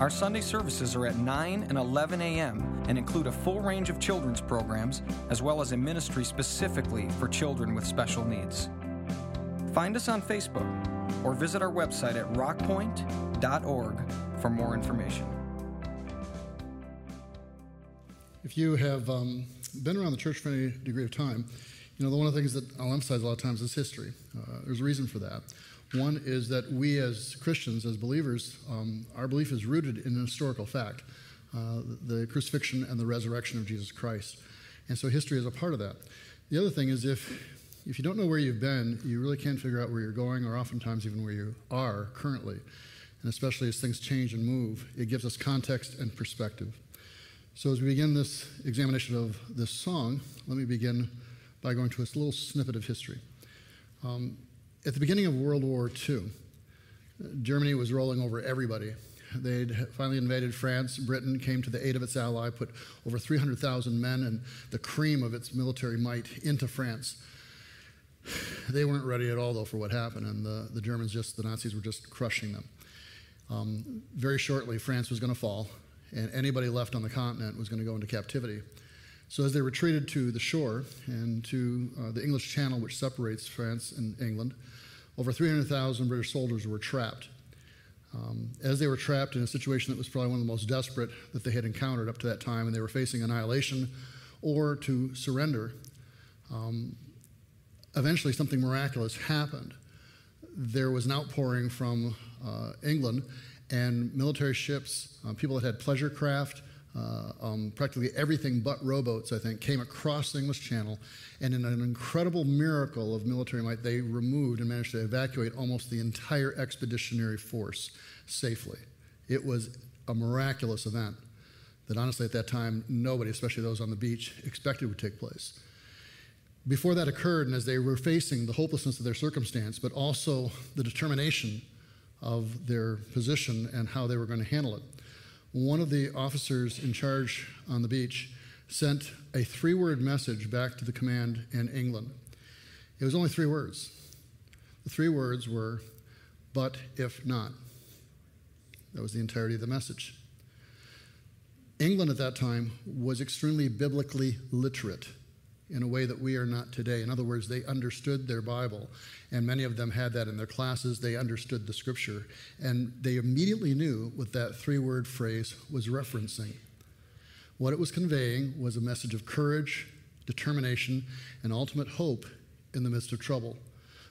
Our Sunday services are at 9 and 11 a.m. and include a full range of children's programs, as well as a ministry specifically for children with special needs. Find us on Facebook or visit our website at rockpointe.org for more information. If you have um, been around the church for any degree of time, you know, one of the things that I'll emphasize a lot of times is history. Uh, there's a reason for that. One is that we as Christians, as believers, um, our belief is rooted in historical fact uh, the crucifixion and the resurrection of Jesus Christ. And so history is a part of that. The other thing is if, if you don't know where you've been, you really can't figure out where you're going, or oftentimes even where you are currently. And especially as things change and move, it gives us context and perspective. So as we begin this examination of this song, let me begin by going to a little snippet of history. Um, at the beginning of World War II, Germany was rolling over everybody. They'd finally invaded France. Britain came to the aid of its ally, put over 300,000 men and the cream of its military might into France. They weren't ready at all, though, for what happened, and the, the Germans just, the Nazis were just crushing them. Um, very shortly, France was going to fall, and anybody left on the continent was going to go into captivity. So, as they retreated to the shore and to uh, the English Channel, which separates France and England, over 300,000 British soldiers were trapped. Um, as they were trapped in a situation that was probably one of the most desperate that they had encountered up to that time, and they were facing annihilation or to surrender, um, eventually something miraculous happened. There was an outpouring from uh, England, and military ships, uh, people that had pleasure craft, uh, um, practically everything but rowboats, I think, came across the English Channel, and in an incredible miracle of military might, they removed and managed to evacuate almost the entire expeditionary force safely. It was a miraculous event that honestly at that time nobody, especially those on the beach, expected would take place. Before that occurred, and as they were facing the hopelessness of their circumstance, but also the determination of their position and how they were going to handle it, one of the officers in charge on the beach sent a three word message back to the command in England. It was only three words. The three words were, but if not. That was the entirety of the message. England at that time was extremely biblically literate in a way that we are not today. In other words, they understood their Bible, and many of them had that in their classes. They understood the scripture, and they immediately knew what that three word phrase was referencing. What it was conveying was a message of courage, determination, and ultimate hope in the midst of trouble.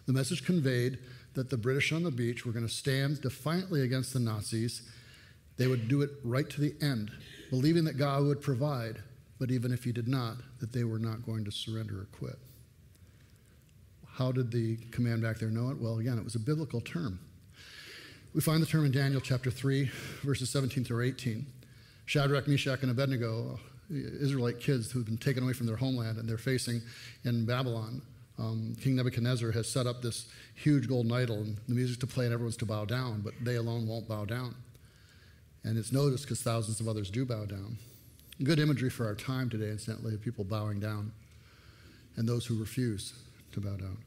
The message conveyed that the British on the beach were going to stand defiantly against the Nazis. They would do it right to the end, believing that God would provide but even if he did not, that they were not going to surrender or quit. How did the command back there know it? Well, again, it was a biblical term. We find the term in Daniel chapter 3, verses 17 through 18. Shadrach, Meshach, and Abednego, Israelite kids who've been taken away from their homeland and they're facing in Babylon. Um, King Nebuchadnezzar has set up this huge golden idol, and the music's to play and everyone's to bow down, but they alone won't bow down. And it's noticed because thousands of others do bow down. Good imagery for our time today, incidentally, of people bowing down and those who refuse to bow down.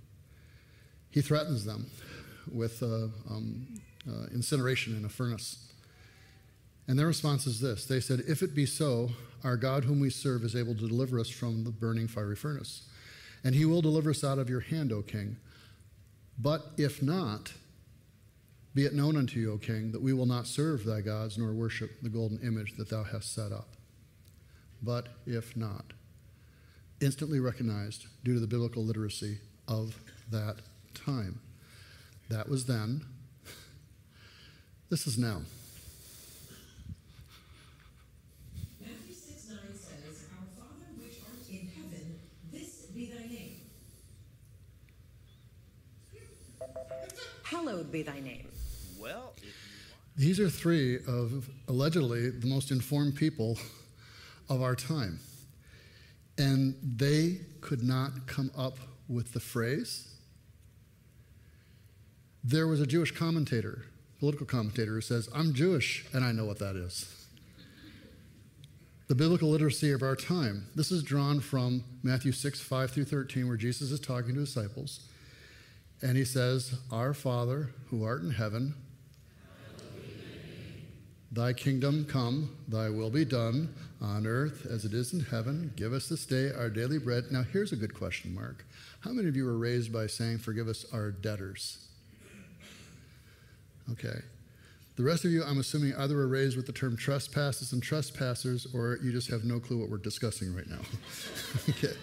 He threatens them with uh, um, uh, incineration in a furnace. And their response is this They said, If it be so, our God whom we serve is able to deliver us from the burning fiery furnace, and he will deliver us out of your hand, O king. But if not, be it known unto you, O king, that we will not serve thy gods nor worship the golden image that thou hast set up but if not. Instantly recognized due to the biblical literacy of that time. That was then. This is now. Matthew 6 9 says, Our Father which art in heaven, this be thy name. Hallowed be thy name. Well, These are three of allegedly the most informed people of our time. And they could not come up with the phrase. There was a Jewish commentator, political commentator, who says, I'm Jewish and I know what that is. The biblical literacy of our time. This is drawn from Matthew 6, 5 through 13, where Jesus is talking to disciples. And he says, Our Father, who art in heaven, Thy kingdom come, thy will be done on earth as it is in heaven. Give us this day our daily bread. Now, here's a good question, Mark. How many of you were raised by saying, Forgive us our debtors? Okay. The rest of you, I'm assuming, either were raised with the term trespasses and trespassers, or you just have no clue what we're discussing right now. okay.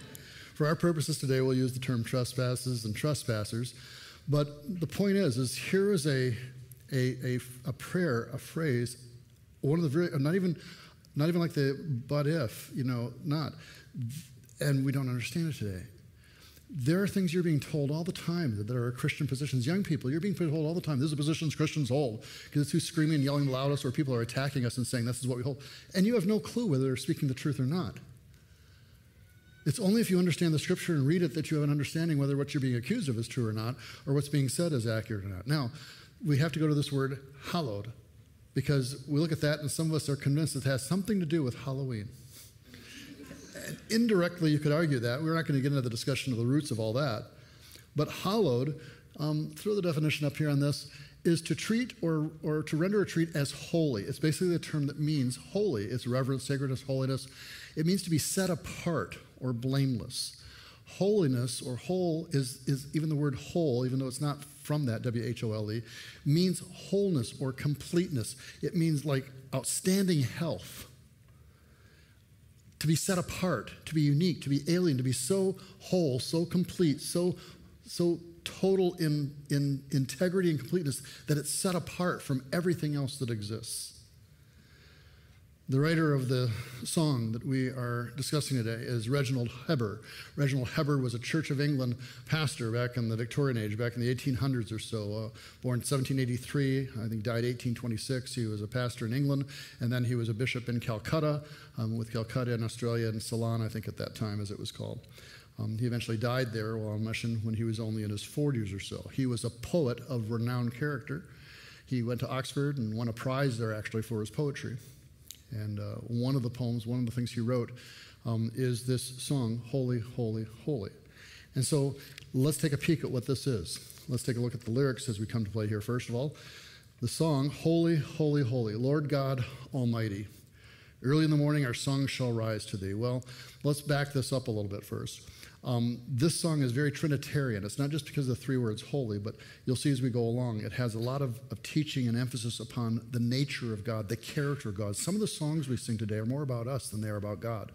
For our purposes today, we'll use the term trespasses and trespassers. But the point is, is here is a, a, a, a prayer, a phrase one of the very, not even, not even like the but if, you know, not. And we don't understand it today. There are things you're being told all the time that are Christian positions. Young people, you're being told all the time, this is the positions Christians hold. Because it's who's screaming and yelling the loudest, or people are attacking us and saying this is what we hold. And you have no clue whether they're speaking the truth or not. It's only if you understand the scripture and read it that you have an understanding whether what you're being accused of is true or not, or what's being said is accurate or not. Now, we have to go to this word hallowed because we look at that and some of us are convinced it has something to do with Halloween. And indirectly, you could argue that. We're not going to get into the discussion of the roots of all that. But hallowed, um, throw the definition up here on this, is to treat or, or to render a treat as holy. It's basically the term that means holy. It's reverence, sacredness, holiness. It means to be set apart or blameless. Holiness or whole is, is even the word whole, even though it's not from that, W H O L E, means wholeness or completeness. It means like outstanding health. To be set apart, to be unique, to be alien, to be so whole, so complete, so, so total in, in integrity and completeness that it's set apart from everything else that exists. The writer of the song that we are discussing today is Reginald Heber. Reginald Heber was a Church of England pastor back in the Victorian age, back in the 1800s or so. Uh, born 1783, I think died 1826. He was a pastor in England, and then he was a bishop in Calcutta, um, with Calcutta in Australia and Ceylon, I think at that time, as it was called. Um, he eventually died there while on mission when he was only in his 40s or so. He was a poet of renowned character. He went to Oxford and won a prize there actually for his poetry. And uh, one of the poems, one of the things he wrote, um, is this song, Holy, Holy, Holy. And so let's take a peek at what this is. Let's take a look at the lyrics as we come to play here. First of all, the song, Holy, Holy, Holy, Lord God Almighty. Early in the morning, our song shall rise to thee. Well, let's back this up a little bit first. Um, this song is very Trinitarian. It's not just because of the three words holy, but you'll see as we go along, it has a lot of, of teaching and emphasis upon the nature of God, the character of God. Some of the songs we sing today are more about us than they are about God.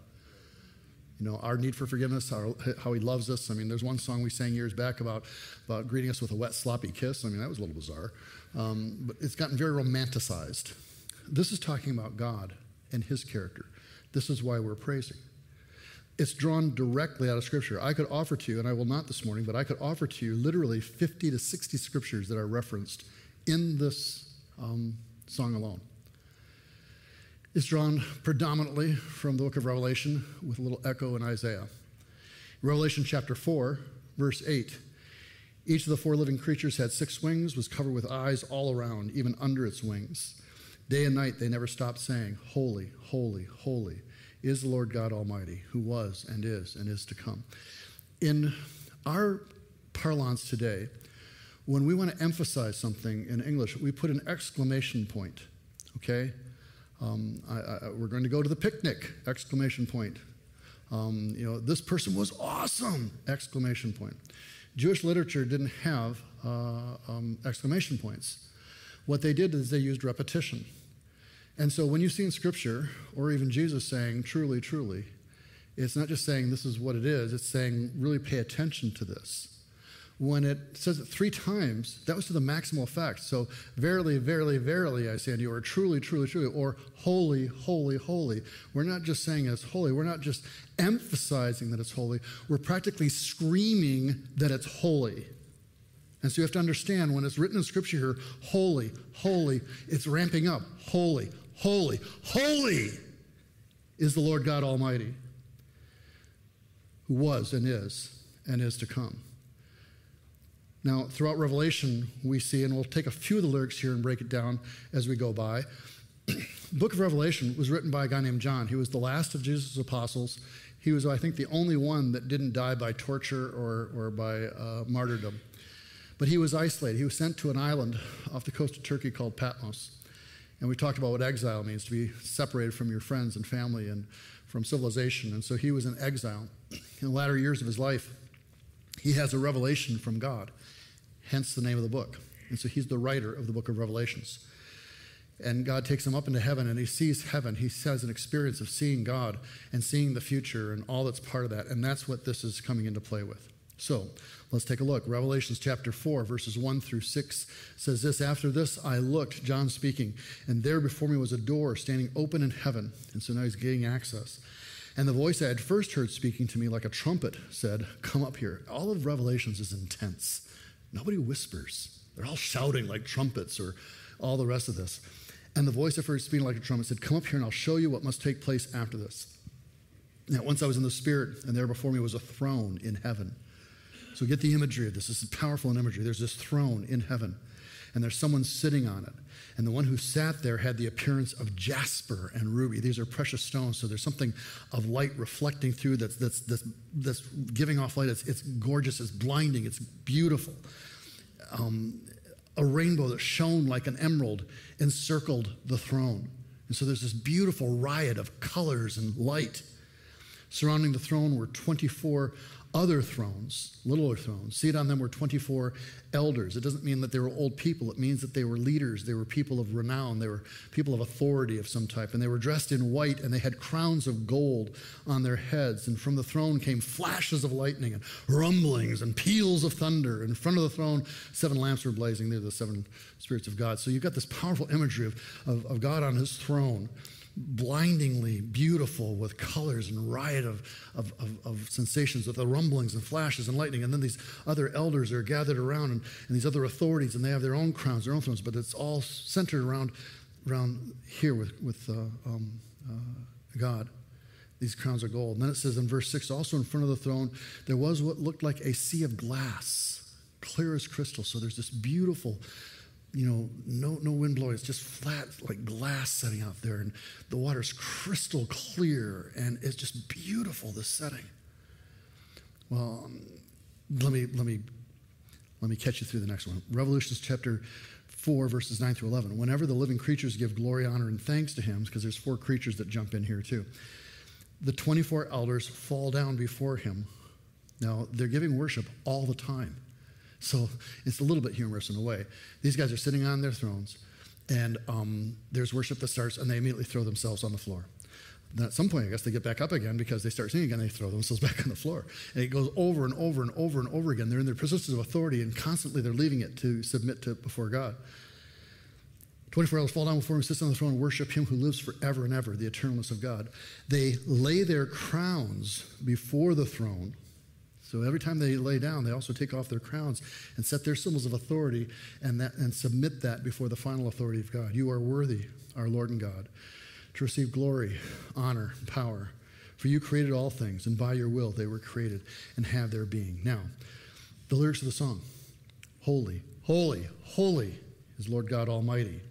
You know, our need for forgiveness, our, how He loves us. I mean, there's one song we sang years back about, about greeting us with a wet, sloppy kiss. I mean, that was a little bizarre. Um, but it's gotten very romanticized. This is talking about God and His character. This is why we're praising. It's drawn directly out of Scripture. I could offer to you, and I will not this morning, but I could offer to you literally 50 to 60 scriptures that are referenced in this um, song alone. It's drawn predominantly from the book of Revelation with a little echo in Isaiah. Revelation chapter 4, verse 8. Each of the four living creatures had six wings, was covered with eyes all around, even under its wings. Day and night they never stopped saying, Holy, holy, holy is the Lord God Almighty, who was and is and is to come. In our parlance today, when we want to emphasize something in English, we put an exclamation point, okay? Um, I, I, we're going to go to the picnic, exclamation point. Um, you know, this person was awesome, exclamation point. Jewish literature didn't have uh, um, exclamation points. What they did is they used repetition. And so when you see in Scripture, or even Jesus saying, truly, truly, it's not just saying this is what it is, it's saying really pay attention to this. When it says it three times, that was to the maximal effect. So, verily, verily, verily, I say unto you, or truly, truly, truly, or holy, holy, holy. We're not just saying it's holy. We're not just emphasizing that it's holy. We're practically screaming that it's holy. And so you have to understand when it's written in Scripture here, holy, holy, it's ramping up. Holy, holy, holy is the Lord God Almighty, who was and is and is to come. Now, throughout Revelation, we see, and we'll take a few of the lyrics here and break it down as we go by. book of Revelation was written by a guy named John. He was the last of Jesus' apostles. He was, I think, the only one that didn't die by torture or, or by uh, martyrdom. But he was isolated. He was sent to an island off the coast of Turkey called Patmos. And we talked about what exile means to be separated from your friends and family and from civilization. And so he was in exile. In the latter years of his life, he has a revelation from God, hence the name of the book. And so he's the writer of the book of Revelations. And God takes him up into heaven and he sees heaven. He has an experience of seeing God and seeing the future and all that's part of that. And that's what this is coming into play with. So let's take a look. Revelations chapter 4, verses 1 through 6 says this After this I looked, John speaking, and there before me was a door standing open in heaven. And so now he's getting access. And the voice I had first heard speaking to me like a trumpet said, Come up here. All of Revelations is intense. Nobody whispers, they're all shouting like trumpets or all the rest of this. And the voice I heard speaking like a trumpet said, Come up here and I'll show you what must take place after this. Now, once I was in the Spirit, and there before me was a throne in heaven. So get the imagery of this. This is powerful in imagery. There's this throne in heaven, and there's someone sitting on it. And the one who sat there had the appearance of jasper and ruby. These are precious stones, so there's something of light reflecting through that's, that's, that's, that's giving off light. It's, it's gorgeous, it's blinding, it's beautiful. Um, a rainbow that shone like an emerald encircled the throne. And so there's this beautiful riot of colors and light. Surrounding the throne were 24 other thrones, littler thrones. Seated on them were 24 elders. It doesn't mean that they were old people, it means that they were leaders. They were people of renown. They were people of authority of some type. And they were dressed in white and they had crowns of gold on their heads. And from the throne came flashes of lightning and rumblings and peals of thunder. In front of the throne, seven lamps were blazing. They're the seven spirits of God. So you've got this powerful imagery of, of, of God on his throne blindingly beautiful with colors and riot of, of, of, of, sensations with the rumblings and flashes and lightning. And then these other elders are gathered around and, and these other authorities, and they have their own crowns, their own thrones, but it's all centered around, around here with, with uh, um, uh, God. These crowns are gold. And then it says in verse 6 also in front of the throne, there was what looked like a sea of glass, clear as crystal. So there's this beautiful you know, no, no wind blowing. It's just flat, like glass setting out there. And the water's crystal clear. And it's just beautiful, this setting. Well, um, let me, let me, let me catch you through the next one. Revelations chapter 4, verses 9 through 11. Whenever the living creatures give glory, honor, and thanks to him, because there's four creatures that jump in here too, the 24 elders fall down before him. Now, they're giving worship all the time. So it's a little bit humorous in a way. These guys are sitting on their thrones, and um, there's worship that starts, and they immediately throw themselves on the floor. Then at some point, I guess they get back up again because they start singing again. They throw themselves back on the floor, and it goes over and over and over and over again. They're in their positions of authority, and constantly they're leaving it to submit to before God. 24 elders fall down before him, sit on the throne, and worship him who lives forever and ever, the eternalness of God. They lay their crowns before the throne so every time they lay down, they also take off their crowns and set their symbols of authority and, that, and submit that before the final authority of God. You are worthy, our Lord and God, to receive glory, honor, power. For you created all things, and by your will they were created and have their being. Now, the lyrics of the song Holy, holy, holy is Lord God Almighty.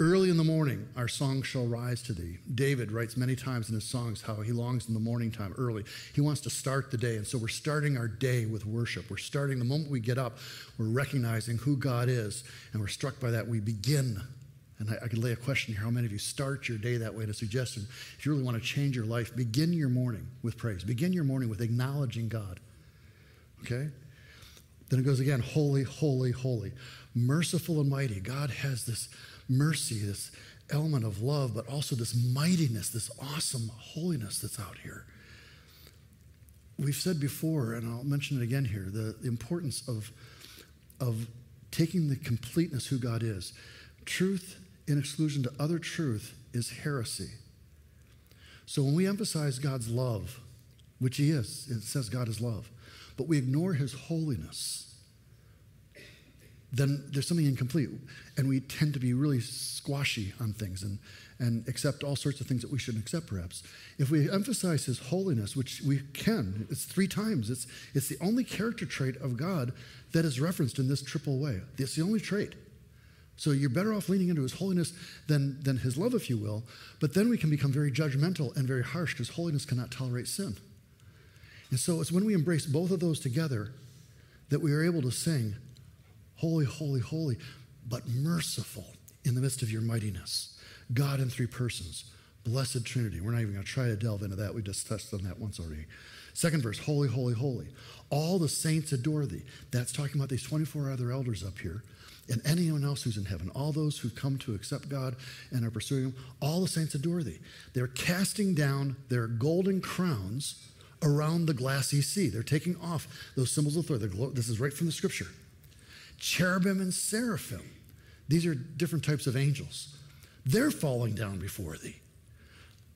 Early in the morning, our song shall rise to thee. David writes many times in his songs how he longs in the morning time early. He wants to start the day. And so we're starting our day with worship. We're starting the moment we get up, we're recognizing who God is. And we're struck by that. We begin. And I, I could lay a question here. How many of you start your day that way? And a suggestion if you really want to change your life, begin your morning with praise. Begin your morning with acknowledging God. Okay? Then it goes again holy, holy, holy. Merciful and mighty. God has this mercy, this element of love, but also this mightiness, this awesome holiness that's out here. We've said before, and I'll mention it again here, the importance of, of taking the completeness who God is. Truth in exclusion to other truth is heresy. So when we emphasize God's love, which He is, it says God is love, but we ignore His holiness, then there's something incomplete. And we tend to be really squashy on things and, and accept all sorts of things that we shouldn't accept, perhaps. If we emphasize His holiness, which we can, it's three times, it's, it's the only character trait of God that is referenced in this triple way. It's the only trait. So you're better off leaning into His holiness than, than His love, if you will. But then we can become very judgmental and very harsh because holiness cannot tolerate sin. And so it's when we embrace both of those together that we are able to sing, Holy, holy, holy, but merciful in the midst of your mightiness. God in three persons, blessed Trinity. We're not even going to try to delve into that. We just touched on that once already. Second verse, holy, holy, holy. All the saints adore thee. That's talking about these 24 other elders up here and anyone else who's in heaven, all those who've come to accept God and are pursuing Him, all the saints adore thee. They're casting down their golden crowns around the glassy sea. They're taking off those symbols of authority. This is right from the scripture. Cherubim and seraphim, these are different types of angels. They're falling down before thee.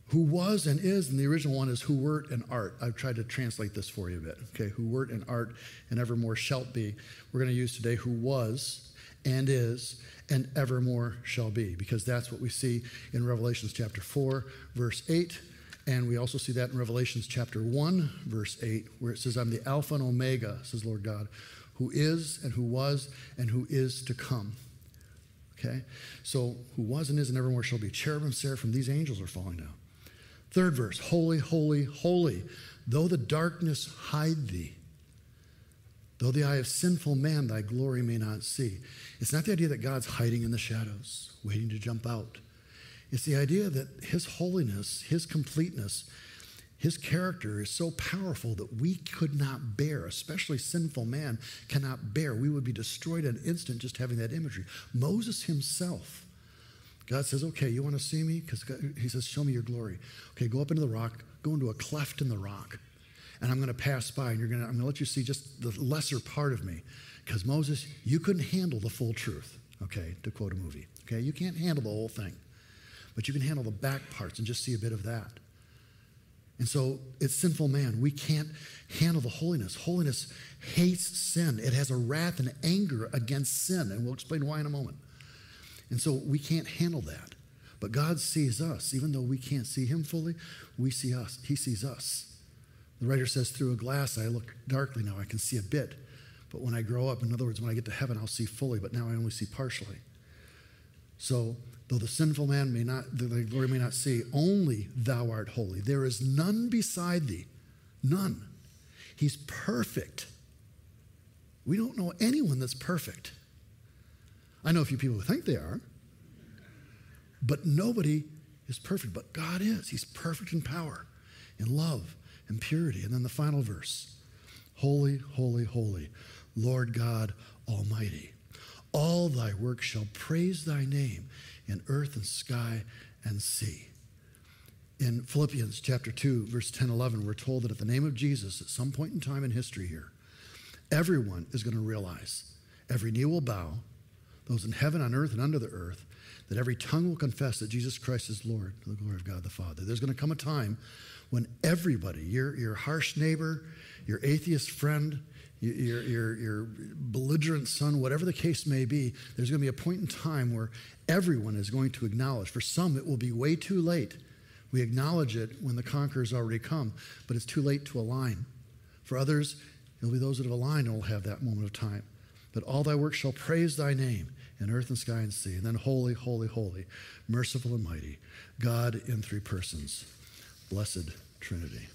Who was and is, and the original one is who wert and art. I've tried to translate this for you a bit. Okay, who wert and art and evermore shalt be. We're going to use today who was and is and evermore shall be, because that's what we see in Revelations chapter 4, verse 8. And we also see that in Revelations chapter 1, verse 8, where it says, I'm the Alpha and Omega, says Lord God, who is and who was and who is to come. Okay? So, who was and is and evermore shall be. Cherubim, seraphim, these angels are falling down. Third verse Holy, holy, holy, though the darkness hide thee, though the eye of sinful man thy glory may not see. It's not the idea that God's hiding in the shadows, waiting to jump out. It's the idea that his holiness, his completeness, his character is so powerful that we could not bear, especially sinful man cannot bear. We would be destroyed in an instant just having that imagery. Moses himself, God says, Okay, you want to see me? Because he says, Show me your glory. Okay, go up into the rock, go into a cleft in the rock, and I'm going to pass by, and you're going to, I'm going to let you see just the lesser part of me. Because Moses, you couldn't handle the full truth, okay, to quote a movie. Okay, you can't handle the whole thing, but you can handle the back parts and just see a bit of that. And so it's sinful man. We can't handle the holiness. Holiness hates sin, it has a wrath and anger against sin. And we'll explain why in a moment. And so we can't handle that. But God sees us. Even though we can't see Him fully, we see us. He sees us. The writer says, Through a glass, I look darkly now. I can see a bit. But when I grow up, in other words, when I get to heaven, I'll see fully. But now I only see partially. So Though the sinful man may not, the glory may not see, only thou art holy. There is none beside thee. None. He's perfect. We don't know anyone that's perfect. I know a few people who think they are, but nobody is perfect. But God is. He's perfect in power, in love, and purity. And then the final verse Holy, holy, holy, Lord God Almighty. All thy works shall praise thy name in earth and sky and sea. In Philippians chapter 2, verse 10 11, we're told that at the name of Jesus, at some point in time in history here, everyone is going to realize, every knee will bow, those in heaven, on earth, and under the earth, that every tongue will confess that Jesus Christ is Lord to the glory of God the Father. There's going to come a time when everybody, your, your harsh neighbor, your atheist friend, your, your, your belligerent son, whatever the case may be, there's going to be a point in time where everyone is going to acknowledge. For some, it will be way too late. We acknowledge it when the conqueror's already come, but it's too late to align. For others, it'll be those that have aligned and will have that moment of time. But all thy works shall praise thy name in earth and sky and sea. And then holy, holy, holy, merciful and mighty, God in three persons, blessed Trinity.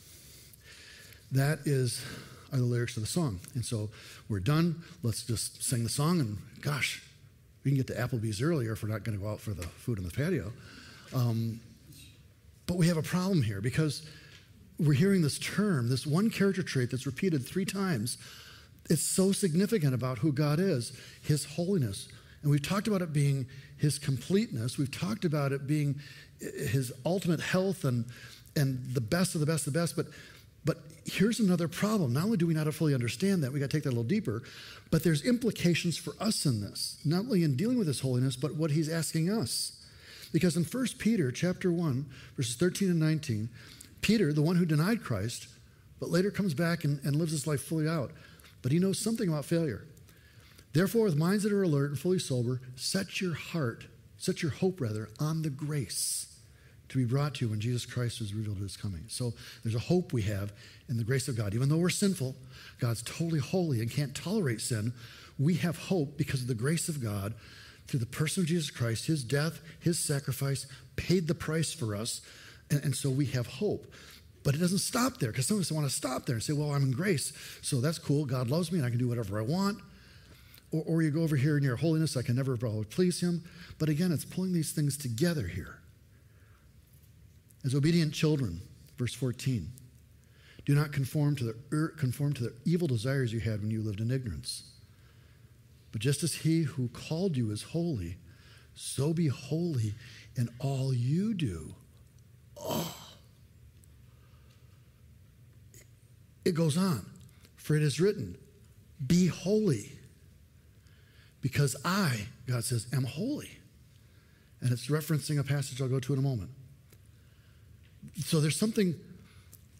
That is are the lyrics of the song. And so we're done. Let's just sing the song. And gosh, we can get to Applebee's earlier if we're not going to go out for the food in the patio. Um, but we have a problem here because we're hearing this term, this one character trait that's repeated three times. It's so significant about who God is, His holiness. And we've talked about it being His completeness. We've talked about it being His ultimate health and, and the best of the best of the best. But but here's another problem. Not only do we not fully understand that, we got to take that a little deeper, but there's implications for us in this, not only in dealing with his holiness, but what he's asking us. Because in 1 Peter chapter 1, verses 13 and 19, Peter, the one who denied Christ, but later comes back and, and lives his life fully out, but he knows something about failure. Therefore, with minds that are alert and fully sober, set your heart, set your hope rather, on the grace to be brought to you when Jesus Christ is revealed his coming. So there's a hope we have in the grace of God. Even though we're sinful, God's totally holy and can't tolerate sin. We have hope because of the grace of God through the person of Jesus Christ. His death, his sacrifice paid the price for us. And, and so we have hope. But it doesn't stop there because some of us want to stop there and say, well, I'm in grace. So that's cool. God loves me and I can do whatever I want. Or, or you go over here in your holiness, I can never please him. But again, it's pulling these things together here. As obedient children, verse 14, do not conform to the er, conform to the evil desires you had when you lived in ignorance. But just as he who called you is holy, so be holy in all you do. Oh. It goes on. For it is written, Be holy, because I, God says, am holy. And it's referencing a passage I'll go to in a moment. So there's something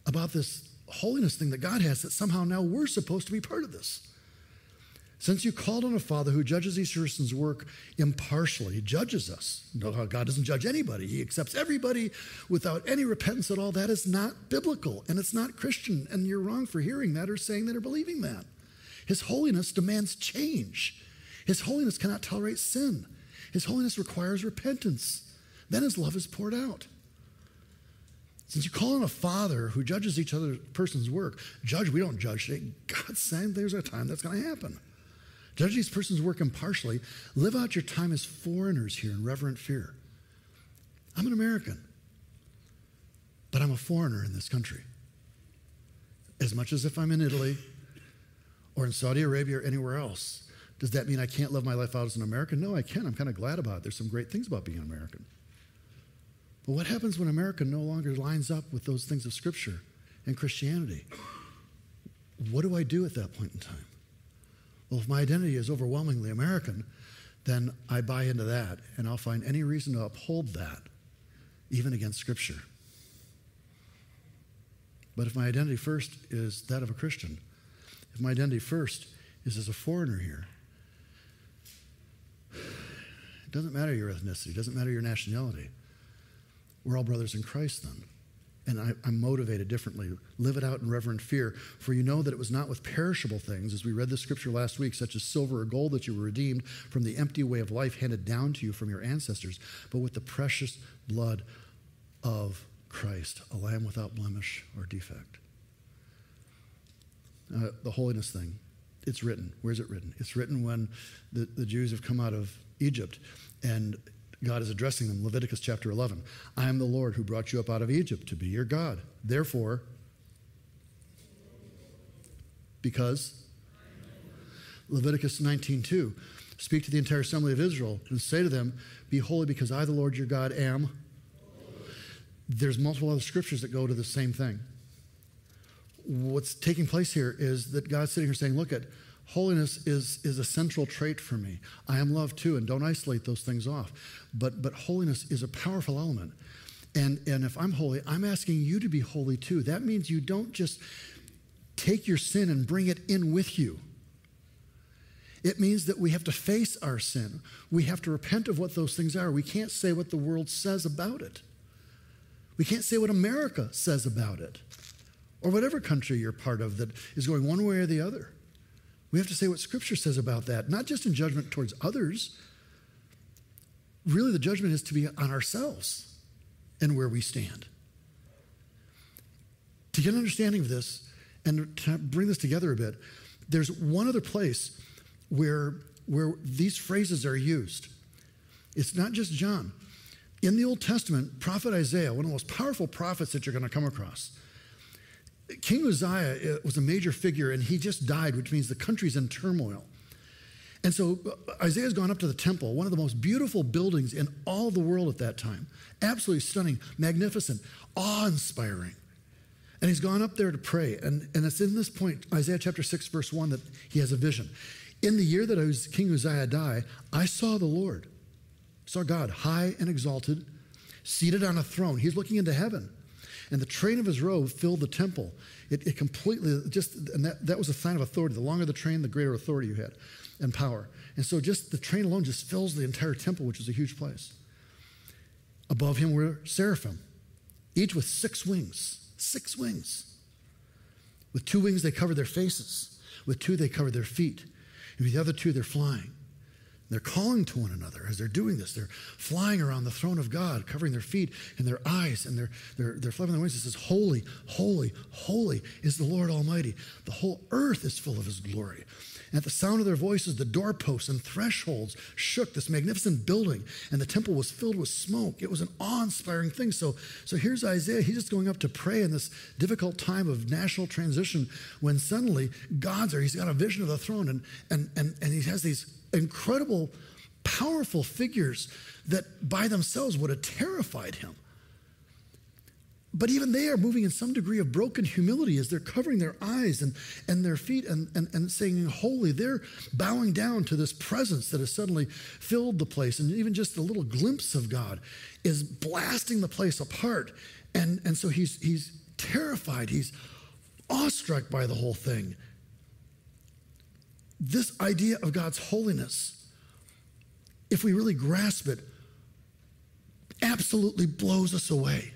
about this holiness thing that God has that somehow now we're supposed to be part of this. Since you called on a father who judges each person's work impartially, he judges us. No, God doesn't judge anybody. He accepts everybody without any repentance at all. That is not biblical and it's not Christian. And you're wrong for hearing that or saying that or believing that. His holiness demands change. His holiness cannot tolerate sin. His holiness requires repentance. Then his love is poured out. Since you call on a father who judges each other person's work, judge, we don't judge. God's saying there's a time that's going to happen. Judge these persons' work impartially. Live out your time as foreigners here in reverent fear. I'm an American, but I'm a foreigner in this country. As much as if I'm in Italy or in Saudi Arabia or anywhere else. Does that mean I can't live my life out as an American? No, I can. I'm kind of glad about it. There's some great things about being an American. But what happens when America no longer lines up with those things of Scripture and Christianity? What do I do at that point in time? Well, if my identity is overwhelmingly American, then I buy into that and I'll find any reason to uphold that, even against Scripture. But if my identity first is that of a Christian, if my identity first is as a foreigner here, it doesn't matter your ethnicity, it doesn't matter your nationality. We're all brothers in Christ then and I, am motivated differently. Live it out in reverent fear. For you know that it was not with perishable things, as we read the scripture last week, such as silver or gold, that you were redeemed from the empty way of life handed down to you from your ancestors, but with the precious blood of Christ, a lamb without blemish or defect. Uh, the holiness thing, it's written. Where's it written? It's written when the, the Jews have come out of Egypt and God is addressing them. Leviticus chapter 11. I am the Lord who brought you up out of Egypt to be your God. Therefore, because Leviticus 19:2 speak to the entire assembly of Israel and say to them be holy because I the Lord your God am there's multiple other scriptures that go to the same thing what's taking place here is that God's sitting here saying look at Holiness is, is a central trait for me. I am love too, and don't isolate those things off. But, but holiness is a powerful element. And, and if I'm holy, I'm asking you to be holy too. That means you don't just take your sin and bring it in with you. It means that we have to face our sin. We have to repent of what those things are. We can't say what the world says about it. We can't say what America says about it, or whatever country you're part of that is going one way or the other. We have to say what Scripture says about that, not just in judgment towards others. Really, the judgment is to be on ourselves and where we stand. To get an understanding of this and to bring this together a bit, there's one other place where, where these phrases are used. It's not just John. In the Old Testament, prophet Isaiah, one of the most powerful prophets that you're going to come across, King Uzziah uh, was a major figure and he just died, which means the country's in turmoil. And so uh, Isaiah's gone up to the temple, one of the most beautiful buildings in all the world at that time. Absolutely stunning, magnificent, awe inspiring. And he's gone up there to pray. And, and it's in this point, Isaiah chapter 6, verse 1, that he has a vision. In the year that King Uzziah died, I saw the Lord, saw God high and exalted, seated on a throne. He's looking into heaven and the train of his robe filled the temple. It, it completely just, and that, that was a sign of authority. The longer the train, the greater authority you had. and power. And so just the train alone just fills the entire temple, which is a huge place. Above him were seraphim, each with six wings. Six wings. With two wings, they covered their faces. With two, they covered their feet. And with the other two, they're flying. They're calling to one another as they're doing this. They're flying around the throne of God, covering their feet and their eyes, and they're, they're, they're flapping their wings. It says, Holy, holy, holy is the Lord Almighty. The whole earth is full of his glory. And at the sound of their voices, the doorposts and thresholds shook this magnificent building, and the temple was filled with smoke. It was an awe inspiring thing. So, so here's Isaiah. He's just going up to pray in this difficult time of national transition when suddenly God's there. He's got a vision of the throne, and, and, and, and he has these incredible, powerful figures that by themselves would have terrified him. But even they are moving in some degree of broken humility as they're covering their eyes and, and their feet and, and, and saying, Holy. They're bowing down to this presence that has suddenly filled the place. And even just a little glimpse of God is blasting the place apart. And, and so he's, he's terrified, he's awestruck by the whole thing. This idea of God's holiness, if we really grasp it, absolutely blows us away.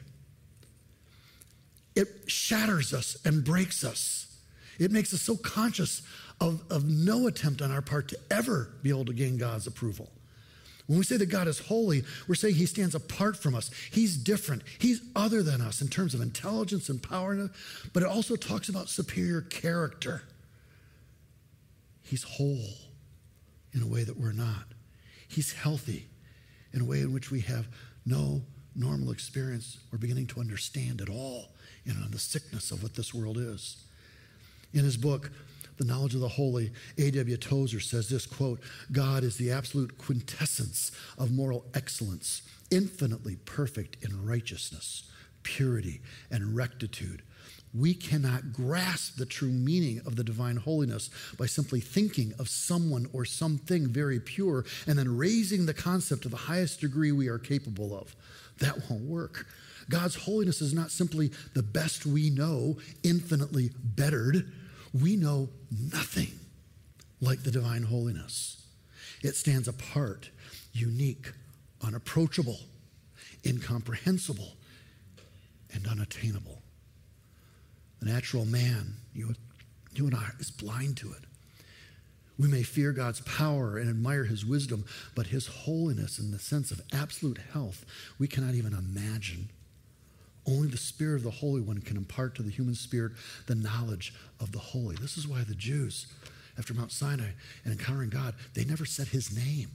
It shatters us and breaks us. It makes us so conscious of, of no attempt on our part to ever be able to gain God's approval. When we say that God is holy, we're saying he stands apart from us. He's different. He's other than us in terms of intelligence and power, but it also talks about superior character. He's whole in a way that we're not. He's healthy in a way in which we have no normal experience or beginning to understand at all you know, the sickness of what this world is. In his book, The Knowledge of the Holy, A.W. Tozer says this quote, God is the absolute quintessence of moral excellence, infinitely perfect in righteousness, purity, and rectitude. We cannot grasp the true meaning of the divine holiness by simply thinking of someone or something very pure and then raising the concept to the highest degree we are capable of. That won't work. God's holiness is not simply the best we know, infinitely bettered. We know nothing like the divine holiness. It stands apart, unique, unapproachable, incomprehensible, and unattainable. The natural man, you, you and I, is blind to it. We may fear God's power and admire his wisdom, but his holiness and the sense of absolute health, we cannot even imagine. Only the Spirit of the Holy One can impart to the human spirit the knowledge of the holy. This is why the Jews, after Mount Sinai and encountering God, they never said his name.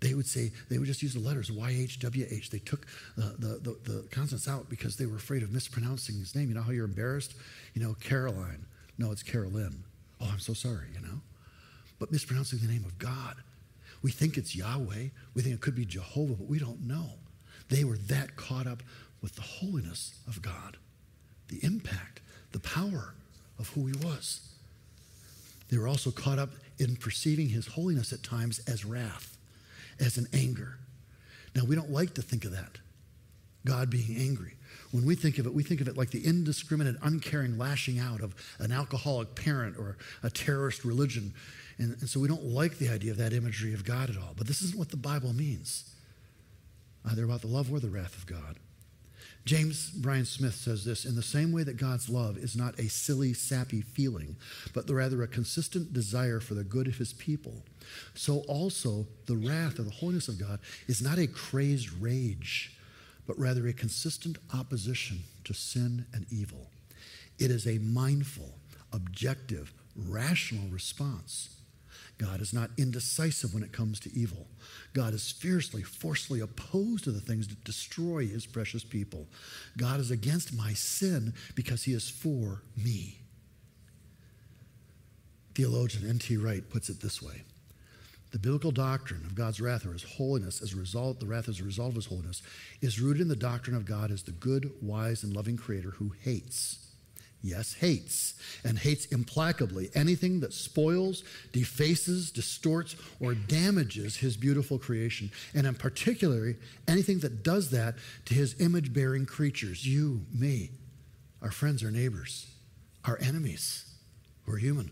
They would say, they would just use the letters YHWH. They took uh, the, the, the consonants out because they were afraid of mispronouncing his name. You know how you're embarrassed? You know, Caroline. No, it's Carolyn. Oh, I'm so sorry, you know? But mispronouncing the name of God. We think it's Yahweh. We think it could be Jehovah, but we don't know. They were that caught up with the holiness of God, the impact, the power of who he was. They were also caught up in perceiving his holiness at times as wrath, as an anger. Now, we don't like to think of that, God being angry. When we think of it, we think of it like the indiscriminate, uncaring lashing out of an alcoholic parent or a terrorist religion. And, and so we don't like the idea of that imagery of God at all. But this isn't what the Bible means either about the love or the wrath of God. James Bryan Smith says this in the same way that God's love is not a silly, sappy feeling, but rather a consistent desire for the good of his people, so also the wrath or the holiness of God is not a crazed rage, but rather a consistent opposition to sin and evil. It is a mindful, objective, rational response. God is not indecisive when it comes to evil. God is fiercely, forcefully opposed to the things that destroy his precious people. God is against my sin because he is for me. Theologian N.T. Wright puts it this way The biblical doctrine of God's wrath or his holiness as a result, the wrath as a result of his holiness, is rooted in the doctrine of God as the good, wise, and loving creator who hates yes, hates, and hates implacably anything that spoils, defaces, distorts, or damages his beautiful creation. And in particular, anything that does that to his image bearing creatures you, me, our friends, our neighbors, our enemies who are human.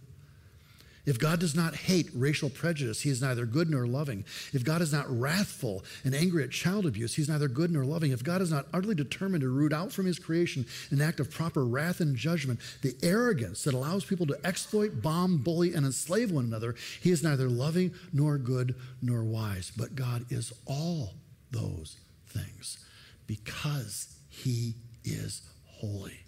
If God does not hate racial prejudice, he is neither good nor loving. If God is not wrathful and angry at child abuse, he's neither good nor loving. If God is not utterly determined to root out from his creation an act of proper wrath and judgment, the arrogance that allows people to exploit, bomb, bully, and enslave one another, he is neither loving nor good nor wise. But God is all those things because he is holy.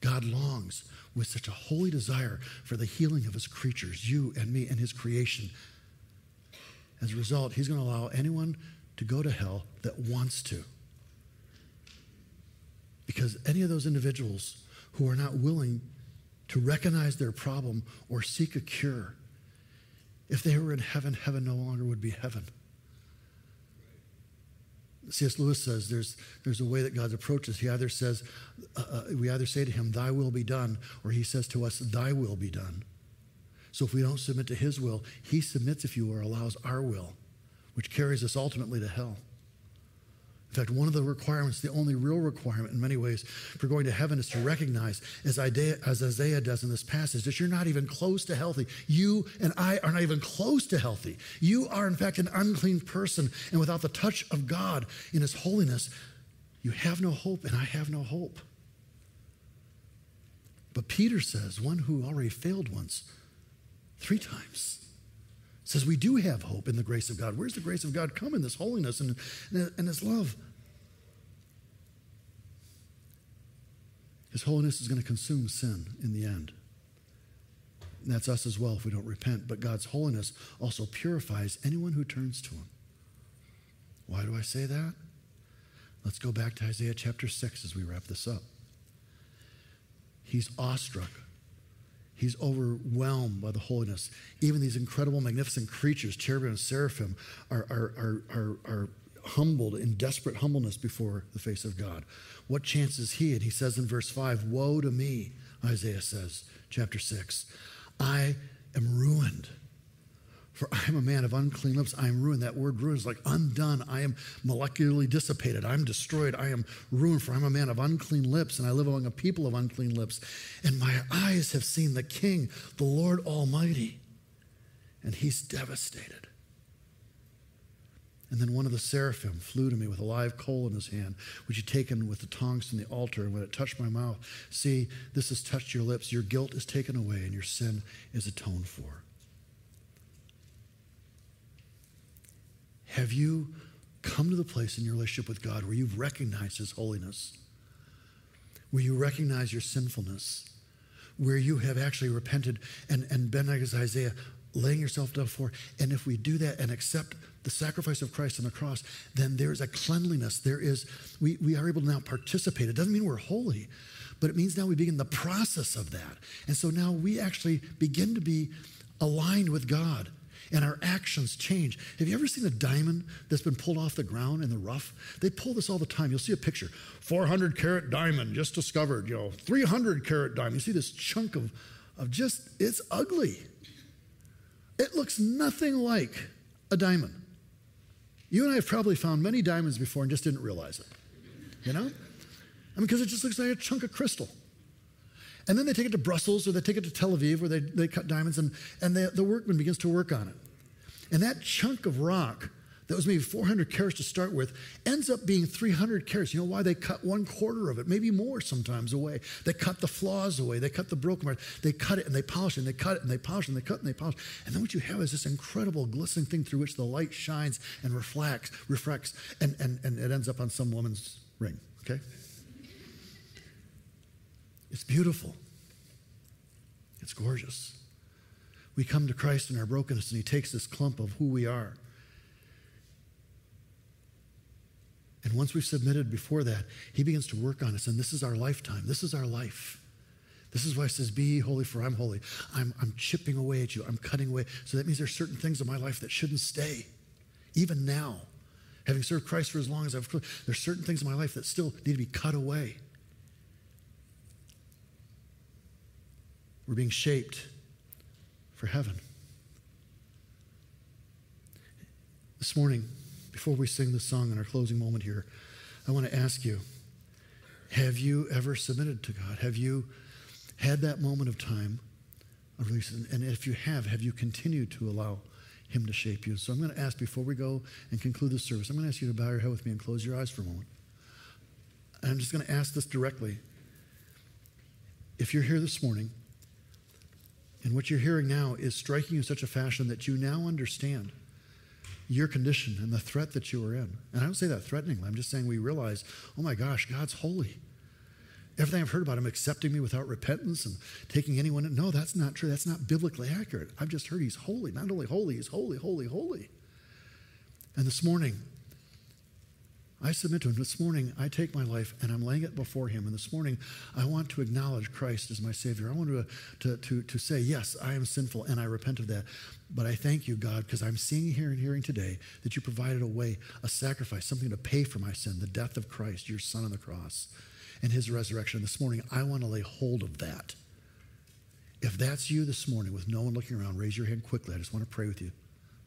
God longs with such a holy desire for the healing of his creatures, you and me and his creation. As a result, he's going to allow anyone to go to hell that wants to. Because any of those individuals who are not willing to recognize their problem or seek a cure, if they were in heaven, heaven no longer would be heaven. C.S. Lewis says there's, there's a way that God approaches. He either says, uh, uh, we either say to him, Thy will be done, or he says to us, Thy will be done. So if we don't submit to his will, he submits, if you will, or allows our will, which carries us ultimately to hell. In fact, one of the requirements, the only real requirement in many ways for going to heaven is to recognize, as Isaiah, as Isaiah does in this passage, that you're not even close to healthy. You and I are not even close to healthy. You are, in fact, an unclean person. And without the touch of God in His holiness, you have no hope, and I have no hope. But Peter says, one who already failed once, three times says we do have hope in the grace of God. Where's the grace of God come in this holiness and, and His love? His holiness is going to consume sin in the end. And that's us as well if we don't repent. But God's holiness also purifies anyone who turns to Him. Why do I say that? Let's go back to Isaiah chapter 6 as we wrap this up. He's awestruck He's overwhelmed by the holiness. Even these incredible, magnificent creatures, cherubim and seraphim, are, are, are, are, humbled in desperate humbleness before the face of God. What chance is he? And he says in verse 5, Woe to me, Isaiah says, chapter 6. I am ruined for I am a man of unclean lips. I am ruined. That word ruined is like undone. I am molecularly dissipated. I am destroyed. I am ruined, for I'm a man of unclean lips, and I live among a people of unclean lips. And my eyes have seen the King, the Lord Almighty. And he's devastated. And then one of the seraphim flew to me with a live coal in his hand, which he'd taken with the tongs from the altar. And when it touched my mouth, see, this has touched your lips. Your guilt is taken away, and your sin is atoned for. Have you come to the place in your relationship with God where you've recognized His holiness, where you recognize your sinfulness, where you have actually repented and, and been like Isaiah, laying yourself down for? And if we do that and accept the sacrifice of Christ on the cross, then there's a cleanliness. There is, we, we are able to now participate. It doesn't mean we're holy, but it means now we begin the process of that. And so now we actually begin to be aligned with God and our actions change. Have you ever seen a diamond that's been pulled off the ground in the rough? They pull this all the time. You'll see a picture 400 carat diamond just discovered, you know, 300 carat diamond. You see this chunk of, of just, it's ugly. It looks nothing like a diamond. You and I have probably found many diamonds before and just didn't realize it. You know? I mean, because it just looks like a chunk of crystal. And then they take it to Brussels or they take it to Tel Aviv where they, they cut diamonds and, and they, the workman begins to work on it. And that chunk of rock that was maybe 400 carats to start with ends up being 300 carats. You know why? They cut one quarter of it, maybe more sometimes away. They cut the flaws away. They cut the broken parts. They cut it and they polish it and they cut it and they polish it and they cut and they polish. And then what you have is this incredible glistening thing through which the light shines and reflects, refracts, and, and, and it ends up on some woman's ring, okay? It's beautiful. It's gorgeous. We come to Christ in our brokenness, and He takes this clump of who we are. And once we've submitted before that, He begins to work on us, and this is our lifetime. This is our life. This is why He says, Be holy, for I'm holy. I'm, I'm chipping away at you, I'm cutting away. So that means there's certain things in my life that shouldn't stay, even now. Having served Christ for as long as I've, there's certain things in my life that still need to be cut away. We're being shaped for heaven. This morning, before we sing the song in our closing moment here, I want to ask you have you ever submitted to God? Have you had that moment of time a release. And, if you have, have you continued to allow Him to shape you? So I'm going to ask before we go and conclude the service, I'm going to ask you to bow your head with me and close your eyes for a moment. I'm just going to ask this directly. If you're here this morning, and what you're hearing now is striking in such a fashion that you now understand your condition and the threat that you are in. And I don't say that threateningly. I'm just saying we realize, oh my gosh, God's holy. Everything I've heard about him accepting me without repentance and taking anyone in. No, that's not true. That's not biblically accurate. I've just heard he's holy. Not only holy, he's holy, holy, holy. And this morning, I submit to him. This morning, I take my life and I'm laying it before him. And this morning, I want to acknowledge Christ as my Savior. I want to, to, to, to say, yes, I am sinful and I repent of that. But I thank you, God, because I'm seeing here and hearing today that you provided a way, a sacrifice, something to pay for my sin, the death of Christ, your Son on the cross, and his resurrection. This morning, I want to lay hold of that. If that's you this morning with no one looking around, raise your hand quickly. I just want to pray with you.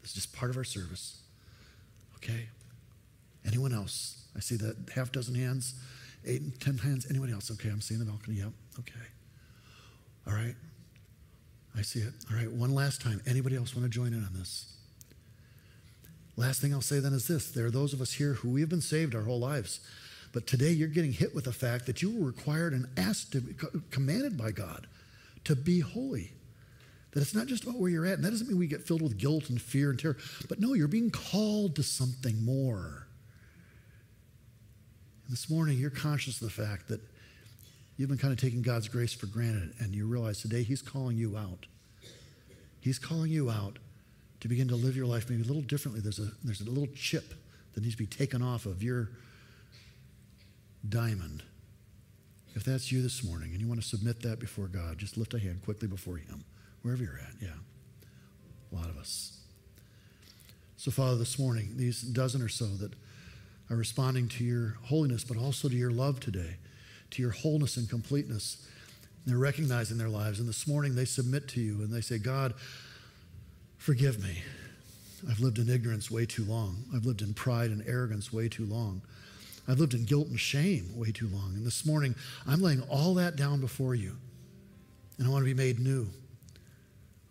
This is just part of our service. Okay? Anyone else? I see that half dozen hands, eight, ten hands. Anyone else? Okay, I'm seeing the balcony. Yep. Okay. All right. I see it. All right. One last time. Anybody else want to join in on this? Last thing I'll say then is this there are those of us here who we have been saved our whole lives. But today you're getting hit with the fact that you were required and asked to be commanded by God to be holy. That it's not just about where you're at. And that doesn't mean we get filled with guilt and fear and terror. But no, you're being called to something more. This morning, you're conscious of the fact that you've been kind of taking God's grace for granted, and you realize today He's calling you out. He's calling you out to begin to live your life maybe a little differently. There's a, there's a little chip that needs to be taken off of your diamond. If that's you this morning and you want to submit that before God, just lift a hand quickly before Him, wherever you're at. Yeah, a lot of us. So, Father, this morning, these dozen or so that are responding to your holiness, but also to your love today, to your wholeness and completeness. They're recognizing their lives. And this morning they submit to you and they say, God, forgive me. I've lived in ignorance way too long. I've lived in pride and arrogance way too long. I've lived in guilt and shame way too long. And this morning, I'm laying all that down before you. And I want to be made new.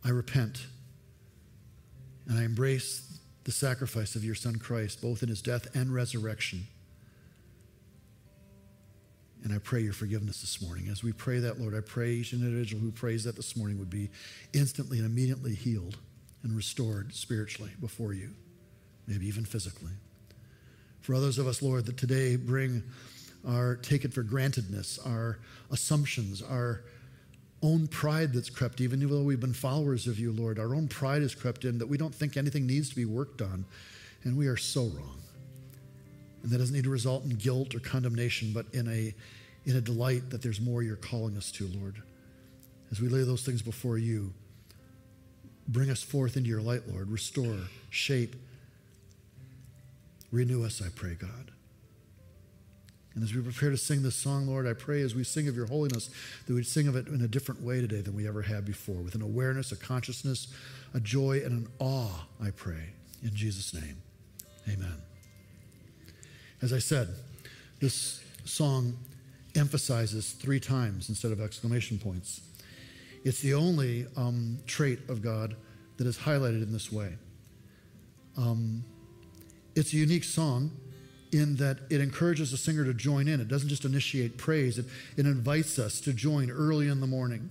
I repent. And I embrace the sacrifice of your Son Christ, both in his death and resurrection. And I pray your forgiveness this morning. As we pray that, Lord, I pray each individual who prays that this morning would be instantly and immediately healed and restored spiritually before you, maybe even physically. For others of us, Lord, that today bring our take it for grantedness, our assumptions, our own pride that's crept, even though we've been followers of you, Lord. Our own pride has crept in that we don't think anything needs to be worked on, and we are so wrong. And that doesn't need to result in guilt or condemnation, but in a, in a delight that there's more you're calling us to, Lord. As we lay those things before you, bring us forth into your light, Lord. Restore, shape, renew us, I pray, God. And as we prepare to sing this song, Lord, I pray as we sing of your holiness that we'd sing of it in a different way today than we ever had before, with an awareness, a consciousness, a joy, and an awe, I pray. In Jesus' name, amen. As I said, this song emphasizes three times instead of exclamation points. It's the only um, trait of God that is highlighted in this way. Um, it's a unique song in that it encourages the singer to join in. It doesn't just initiate praise, it, it invites us to join early in the morning.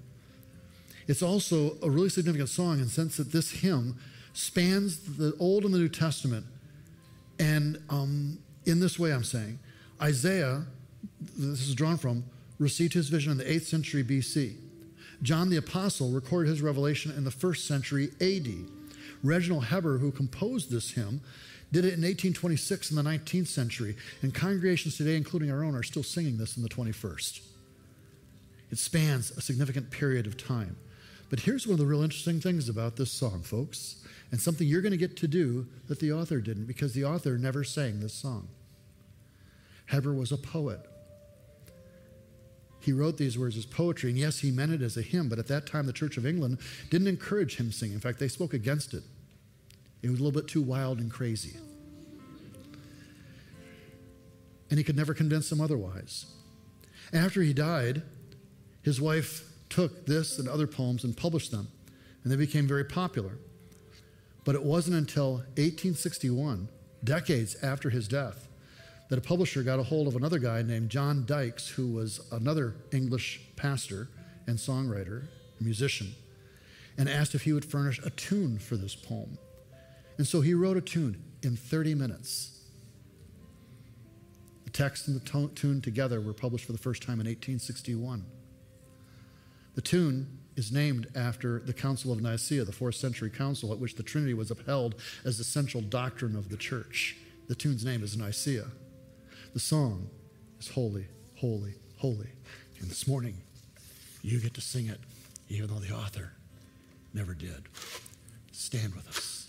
It's also a really significant song in the sense that this hymn spans the Old and the New Testament. And um, in this way, I'm saying, Isaiah, this is drawn from, received his vision in the 8th century BC. John the Apostle recorded his revelation in the 1st century AD. Reginald Heber, who composed this hymn, did it in 1826 in the 19th century, and congregations today, including our own, are still singing this in the 21st. It spans a significant period of time. But here's one of the real interesting things about this song, folks, and something you're going to get to do that the author didn't, because the author never sang this song. Heber was a poet. He wrote these words as poetry, and yes, he meant it as a hymn, but at that time the Church of England didn't encourage hymn singing. In fact, they spoke against it. It was a little bit too wild and crazy. And he could never convince them otherwise. After he died, his wife took this and other poems and published them and they became very popular. But it wasn't until 1861, decades after his death, that a publisher got a hold of another guy named John Dykes, who was another English pastor and songwriter, musician, and asked if he would furnish a tune for this poem. And so he wrote a tune in 30 minutes. The text and the tune together were published for the first time in 1861. The tune is named after the Council of Nicaea, the fourth century council at which the Trinity was upheld as the central doctrine of the church. The tune's name is Nicaea. The song is Holy, Holy, Holy. And this morning, you get to sing it, even though the author never did. Stand with us.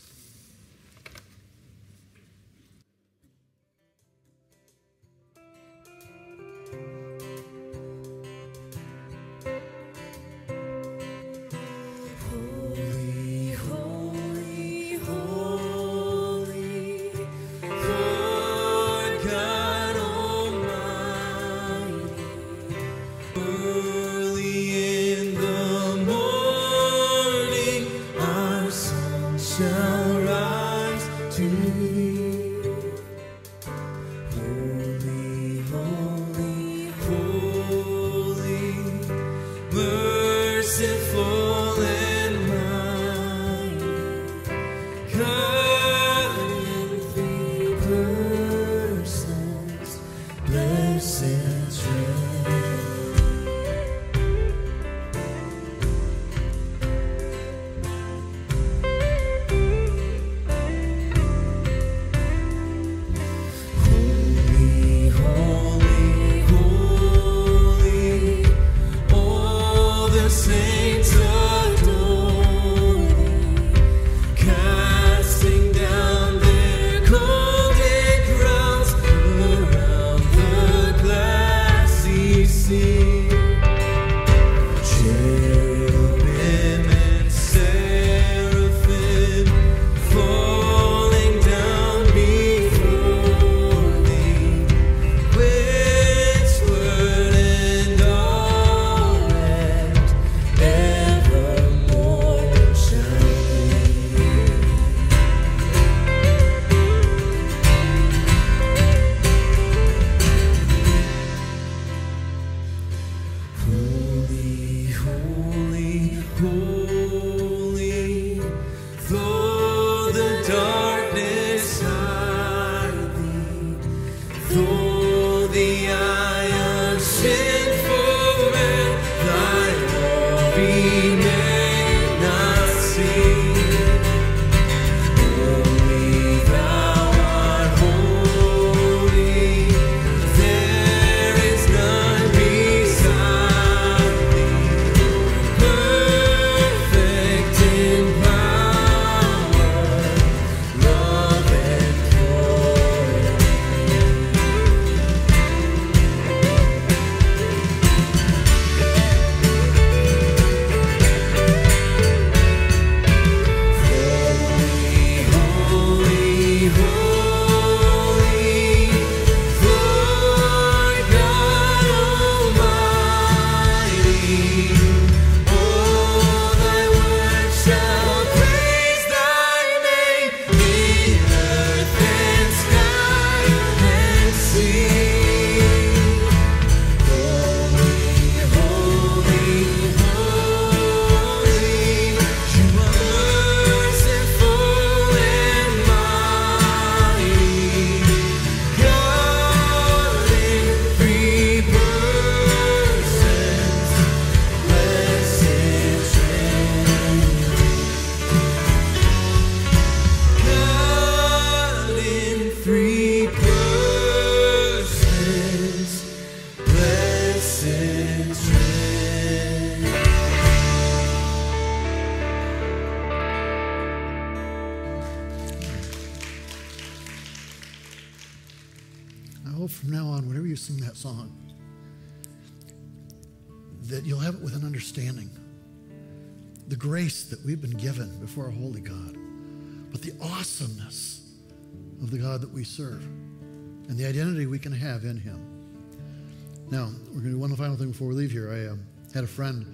Had a friend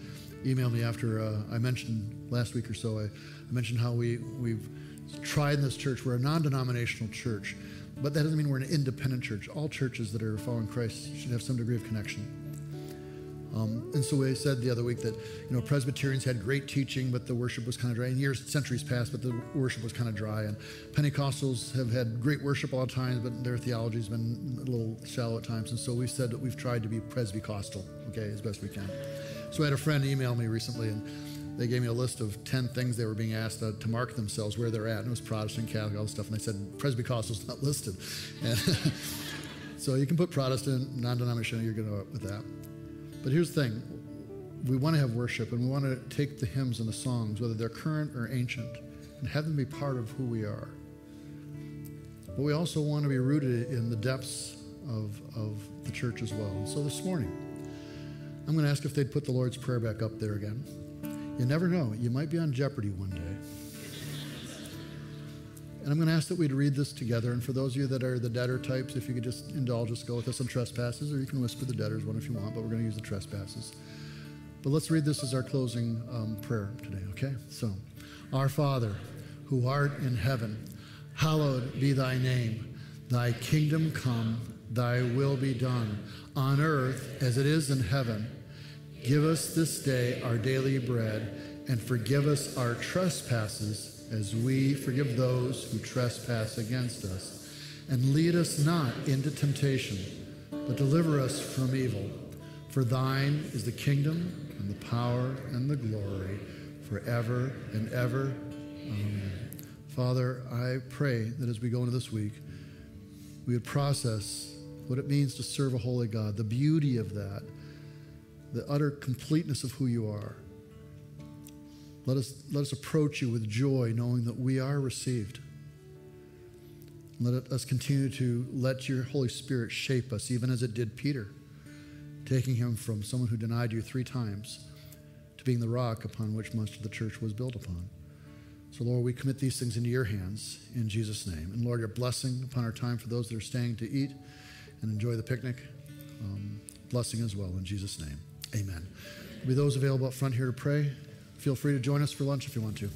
email me after uh, I mentioned last week or so. I, I mentioned how we we've tried in this church. We're a non-denominational church, but that doesn't mean we're an independent church. All churches that are following Christ should have some degree of connection. Um, and so we said the other week that you know Presbyterians had great teaching, but the worship was kind of dry. In years, centuries past, but the worship was kind of dry. And Pentecostals have had great worship all the times, but their theology's been a little shallow at times. And so we said that we've tried to be Presbycostal, okay, as best we can. So I had a friend email me recently, and they gave me a list of 10 things they were being asked uh, to mark themselves where they're at. And it was Protestant, Catholic, all this stuff. And they said Presbycostal's not listed. And so you can put Protestant, non denominational, you're good with that. But here's the thing we want to have worship and we want to take the hymns and the songs, whether they're current or ancient, and have them be part of who we are. But we also want to be rooted in the depths of, of the church as well. So this morning, I'm going to ask if they'd put the Lord's Prayer back up there again. You never know, you might be on Jeopardy one day. And I'm going to ask that we'd read this together. And for those of you that are the debtor types, if you could just indulge us, go with us on trespasses, or you can whisper the debtors one if you want, but we're going to use the trespasses. But let's read this as our closing um, prayer today, okay? So, Our Father, who art in heaven, hallowed be thy name. Thy kingdom come, thy will be done, on earth as it is in heaven. Give us this day our daily bread, and forgive us our trespasses as we forgive those who trespass against us. And lead us not into temptation, but deliver us from evil. For thine is the kingdom, and the power, and the glory, forever and ever. Amen. Father, I pray that as we go into this week, we would process what it means to serve a holy God, the beauty of that, the utter completeness of who you are. Let us, let us approach you with joy, knowing that we are received. Let us continue to let your Holy Spirit shape us, even as it did Peter, taking him from someone who denied you three times to being the rock upon which much of the church was built upon. So, Lord, we commit these things into your hands in Jesus' name. And Lord, your blessing upon our time for those that are staying to eat and enjoy the picnic. Um, blessing as well in Jesus' name. Amen. Be those available up front here to pray. Feel free to join us for lunch if you want to.